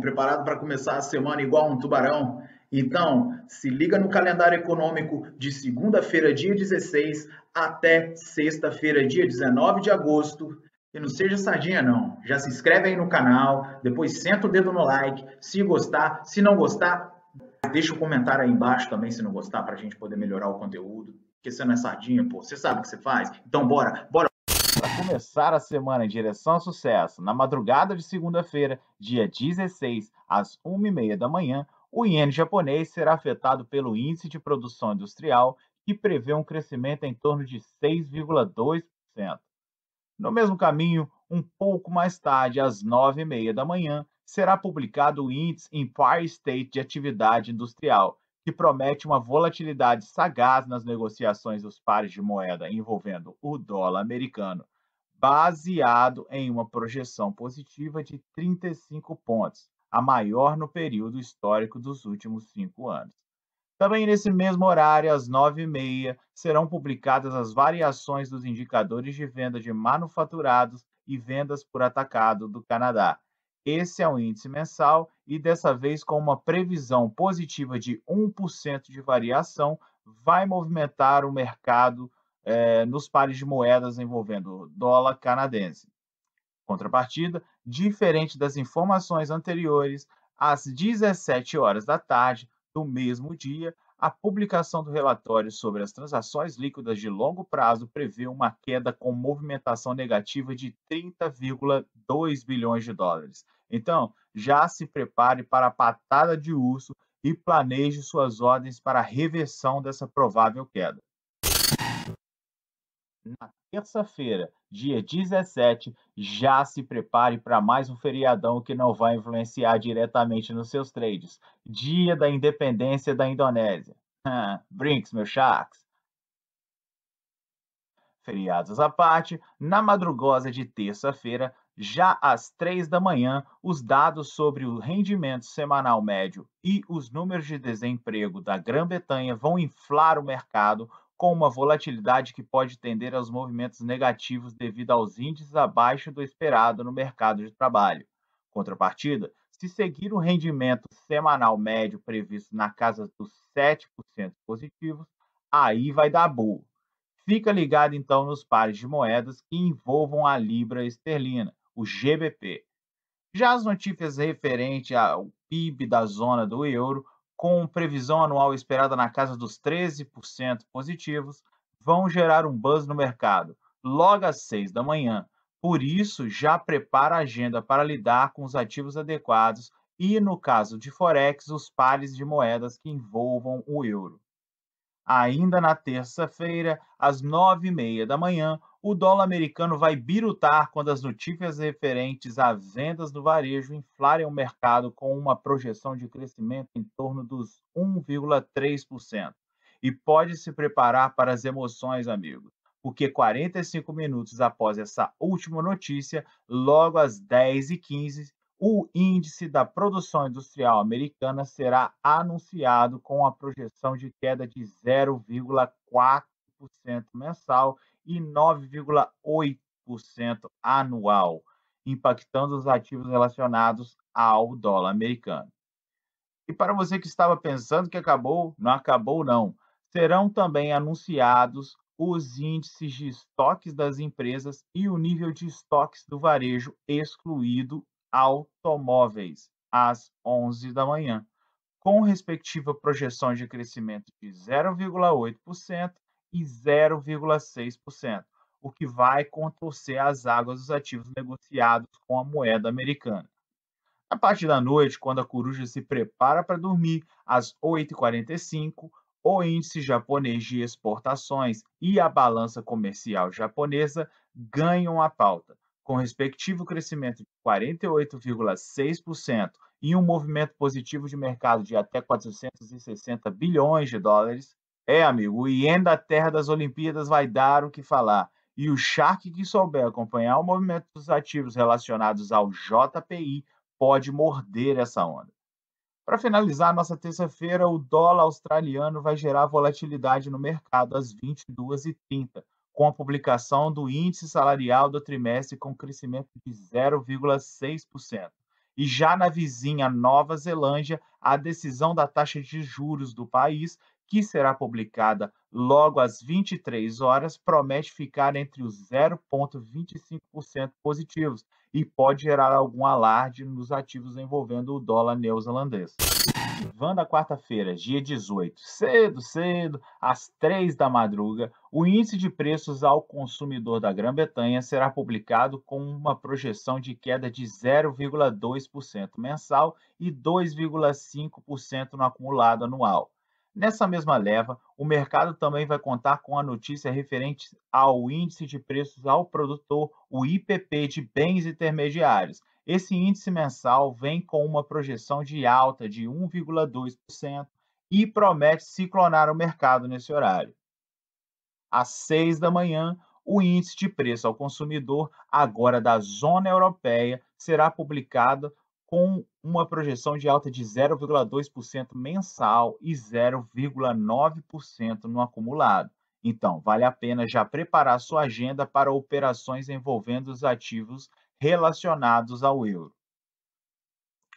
Preparado para começar a semana igual um tubarão? Então, se liga no calendário econômico de segunda-feira, dia 16, até sexta-feira, dia 19 de agosto. E não seja sardinha, não. Já se inscreve aí no canal, depois senta o dedo no like, se gostar. Se não gostar, deixa o um comentário aí embaixo também, se não gostar, para a gente poder melhorar o conteúdo. Porque você não é sardinha, pô. Você sabe o que você faz. Então, bora, bora. Começar a semana em direção ao sucesso, na madrugada de segunda-feira, dia 16, às 1h30 da manhã, o iene japonês será afetado pelo índice de produção industrial, que prevê um crescimento em torno de 6,2%. No mesmo caminho, um pouco mais tarde, às 9h30 da manhã, será publicado o índice Empire State de atividade industrial, que promete uma volatilidade sagaz nas negociações dos pares de moeda envolvendo o dólar americano, baseado em uma projeção positiva de 35 pontos, a maior no período histórico dos últimos cinco anos. Também nesse mesmo horário, às 9h30, serão publicadas as variações dos indicadores de venda de manufaturados e vendas por atacado do Canadá. Esse é o índice mensal e, dessa vez, com uma previsão positiva de 1% de variação, vai movimentar o mercado eh, nos pares de moedas envolvendo dólar canadense. Contrapartida, diferente das informações anteriores, às 17 horas da tarde do mesmo dia, a publicação do relatório sobre as transações líquidas de longo prazo prevê uma queda com movimentação negativa de 30,2 bilhões de dólares. Então, já se prepare para a patada de urso e planeje suas ordens para a reversão dessa provável queda. Na terça-feira, dia 17, já se prepare para mais um feriadão que não vai influenciar diretamente nos seus trades. Dia da Independência da Indonésia. Brinks, meus sharks. Feriados à parte, na madrugosa de terça-feira, já às três da manhã, os dados sobre o rendimento semanal médio e os números de desemprego da Grã-Bretanha vão inflar o mercado, com uma volatilidade que pode tender aos movimentos negativos devido aos índices abaixo do esperado no mercado de trabalho. Contrapartida, se seguir o rendimento semanal médio previsto na casa dos 7% positivos, aí vai dar boa. Fica ligado então nos pares de moedas que envolvam a libra esterlina, o GBP. Já as notícias referentes ao PIB da zona do euro com previsão anual esperada na casa dos 13% positivos, vão gerar um buzz no mercado, logo às 6 da manhã. Por isso, já prepara a agenda para lidar com os ativos adequados e, no caso de Forex, os pares de moedas que envolvam o euro. Ainda na terça-feira, às 9h30 da manhã, o dólar americano vai birutar quando as notícias referentes a vendas do varejo inflarem o mercado com uma projeção de crescimento em torno dos 1,3%. E pode se preparar para as emoções, amigos, porque 45 minutos após essa última notícia, logo às 10h15, o índice da produção industrial americana será anunciado com a projeção de queda de 0,4% mensal e 9,8% anual, impactando os ativos relacionados ao dólar americano. E para você que estava pensando que acabou, não acabou não. Serão também anunciados os índices de estoques das empresas e o nível de estoques do varejo, excluído automóveis, às 11 da manhã, com respectiva projeção de crescimento de 0,8% e 0,6%, o que vai contorcer as águas dos ativos negociados com a moeda americana. Na parte da noite, quando a coruja se prepara para dormir, às 8h45, o índice japonês de exportações e a balança comercial japonesa ganham a pauta, com respectivo crescimento de 48,6% e um movimento positivo de mercado de até 460 bilhões de dólares, é, amigo, o Ien da terra das Olimpíadas vai dar o que falar. E o Shark que souber acompanhar o movimento dos ativos relacionados ao JPI pode morder essa onda. Para finalizar nossa terça-feira, o dólar australiano vai gerar volatilidade no mercado às 22h30, com a publicação do índice salarial do trimestre com crescimento de 0,6%. E já na vizinha Nova Zelândia, a decisão da taxa de juros do país, que será publicada logo às 23 horas, promete ficar entre os 0,25% positivos e pode gerar algum alarde nos ativos envolvendo o dólar neozelandês. Vanda quarta-feira, dia 18, cedo, cedo, às 3 da madruga, o índice de preços ao consumidor da Grã-Bretanha será publicado com uma projeção de queda de 0,2% mensal e 2,5% no acumulado anual. Nessa mesma leva, o mercado também vai contar com a notícia referente ao índice de preços ao produtor, o IPP de bens intermediários. Esse índice mensal vem com uma projeção de alta de 1,2% e promete ciclonar o mercado nesse horário. Às 6 da manhã, o índice de preço ao consumidor, agora da zona europeia, será publicado com uma projeção de alta de 0,2% mensal e 0,9% no acumulado. Então, vale a pena já preparar sua agenda para operações envolvendo os ativos relacionados ao euro.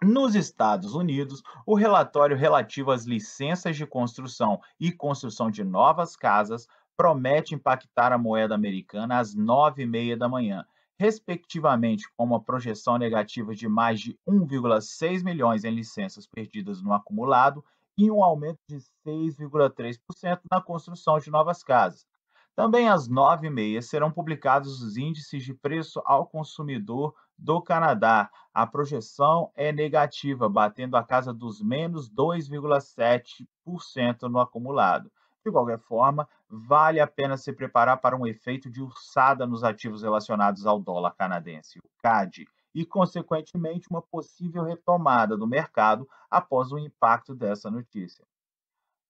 Nos Estados Unidos, o relatório relativo às licenças de construção e construção de novas casas promete impactar a moeda americana às 9h30 da manhã, respectivamente com uma projeção negativa de mais de 1,6 milhões em licenças perdidas no acumulado e um aumento de 6,3% na construção de novas casas. Também às 9h30 serão publicados os índices de preço ao consumidor do Canadá. A projeção é negativa, batendo a casa dos menos 2,7% no acumulado. De qualquer forma, vale a pena se preparar para um efeito de ursada nos ativos relacionados ao dólar canadense, o CAD, e, consequentemente, uma possível retomada do mercado após o impacto dessa notícia.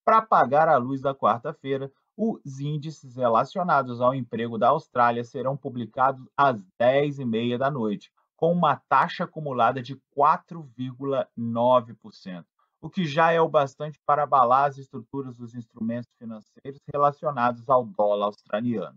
Para pagar a luz da quarta-feira, os índices relacionados ao emprego da Austrália serão publicados às 10h30 da noite, com uma taxa acumulada de 4,9% o que já é o bastante para abalar as estruturas dos instrumentos financeiros relacionados ao dólar australiano.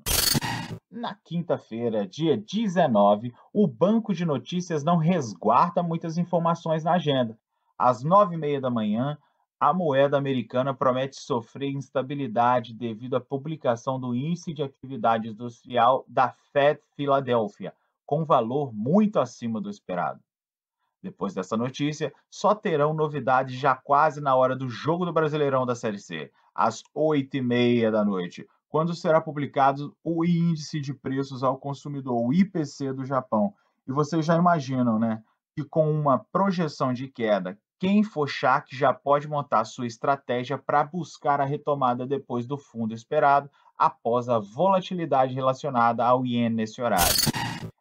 Na quinta-feira, dia 19, o banco de notícias não resguarda muitas informações na agenda. Às nove e meia da manhã, a moeda americana promete sofrer instabilidade devido à publicação do Índice de Atividade Industrial da Fed Filadélfia, com valor muito acima do esperado. Depois dessa notícia, só terão novidades já quase na hora do jogo do Brasileirão da Série C, às 8h30 da noite, quando será publicado o Índice de Preços ao Consumidor, o IPC do Japão. E vocês já imaginam, né, que com uma projeção de queda, quem for Shark já pode montar sua estratégia para buscar a retomada depois do fundo esperado, após a volatilidade relacionada ao iene nesse horário.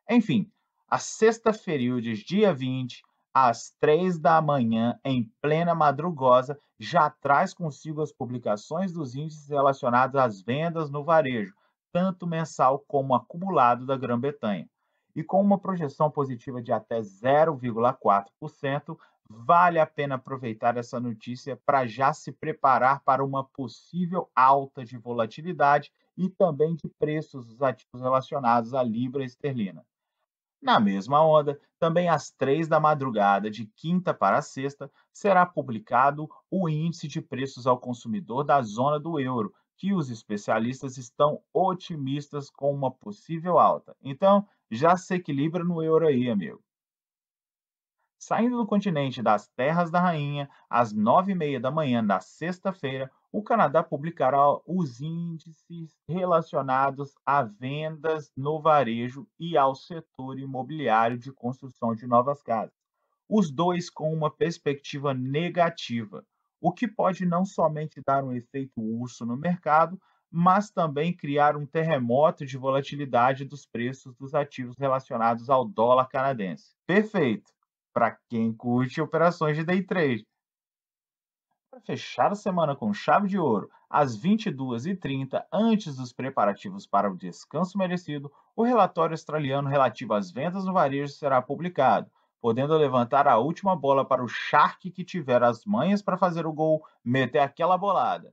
Enfim, a sexta-feira, dia 20, às três da manhã, em plena madrugosa, já traz consigo as publicações dos índices relacionados às vendas no varejo, tanto mensal como acumulado da Grã-Bretanha. E com uma projeção positiva de até 0,4%, vale a pena aproveitar essa notícia para já se preparar para uma possível alta de volatilidade e também de preços dos ativos relacionados à libra esterlina. Na mesma onda, também às três da madrugada, de quinta para sexta, será publicado o Índice de Preços ao Consumidor da zona do euro, que os especialistas estão otimistas com uma possível alta. Então, já se equilibra no euro aí, amigo. Saindo do continente das Terras da Rainha, às nove e meia da manhã da sexta-feira, o Canadá publicará os índices relacionados a vendas no varejo e ao setor imobiliário de construção de novas casas, os dois com uma perspectiva negativa, o que pode não somente dar um efeito urso no mercado, mas também criar um terremoto de volatilidade dos preços dos ativos relacionados ao dólar canadense. Perfeito! Para quem curte operações de day trade. Para fechar a semana com chave de ouro, às 22h30, antes dos preparativos para o descanso merecido, o relatório australiano relativo às vendas no varejo será publicado, podendo levantar a última bola para o Shark que tiver as manhas para fazer o gol, meter aquela bolada.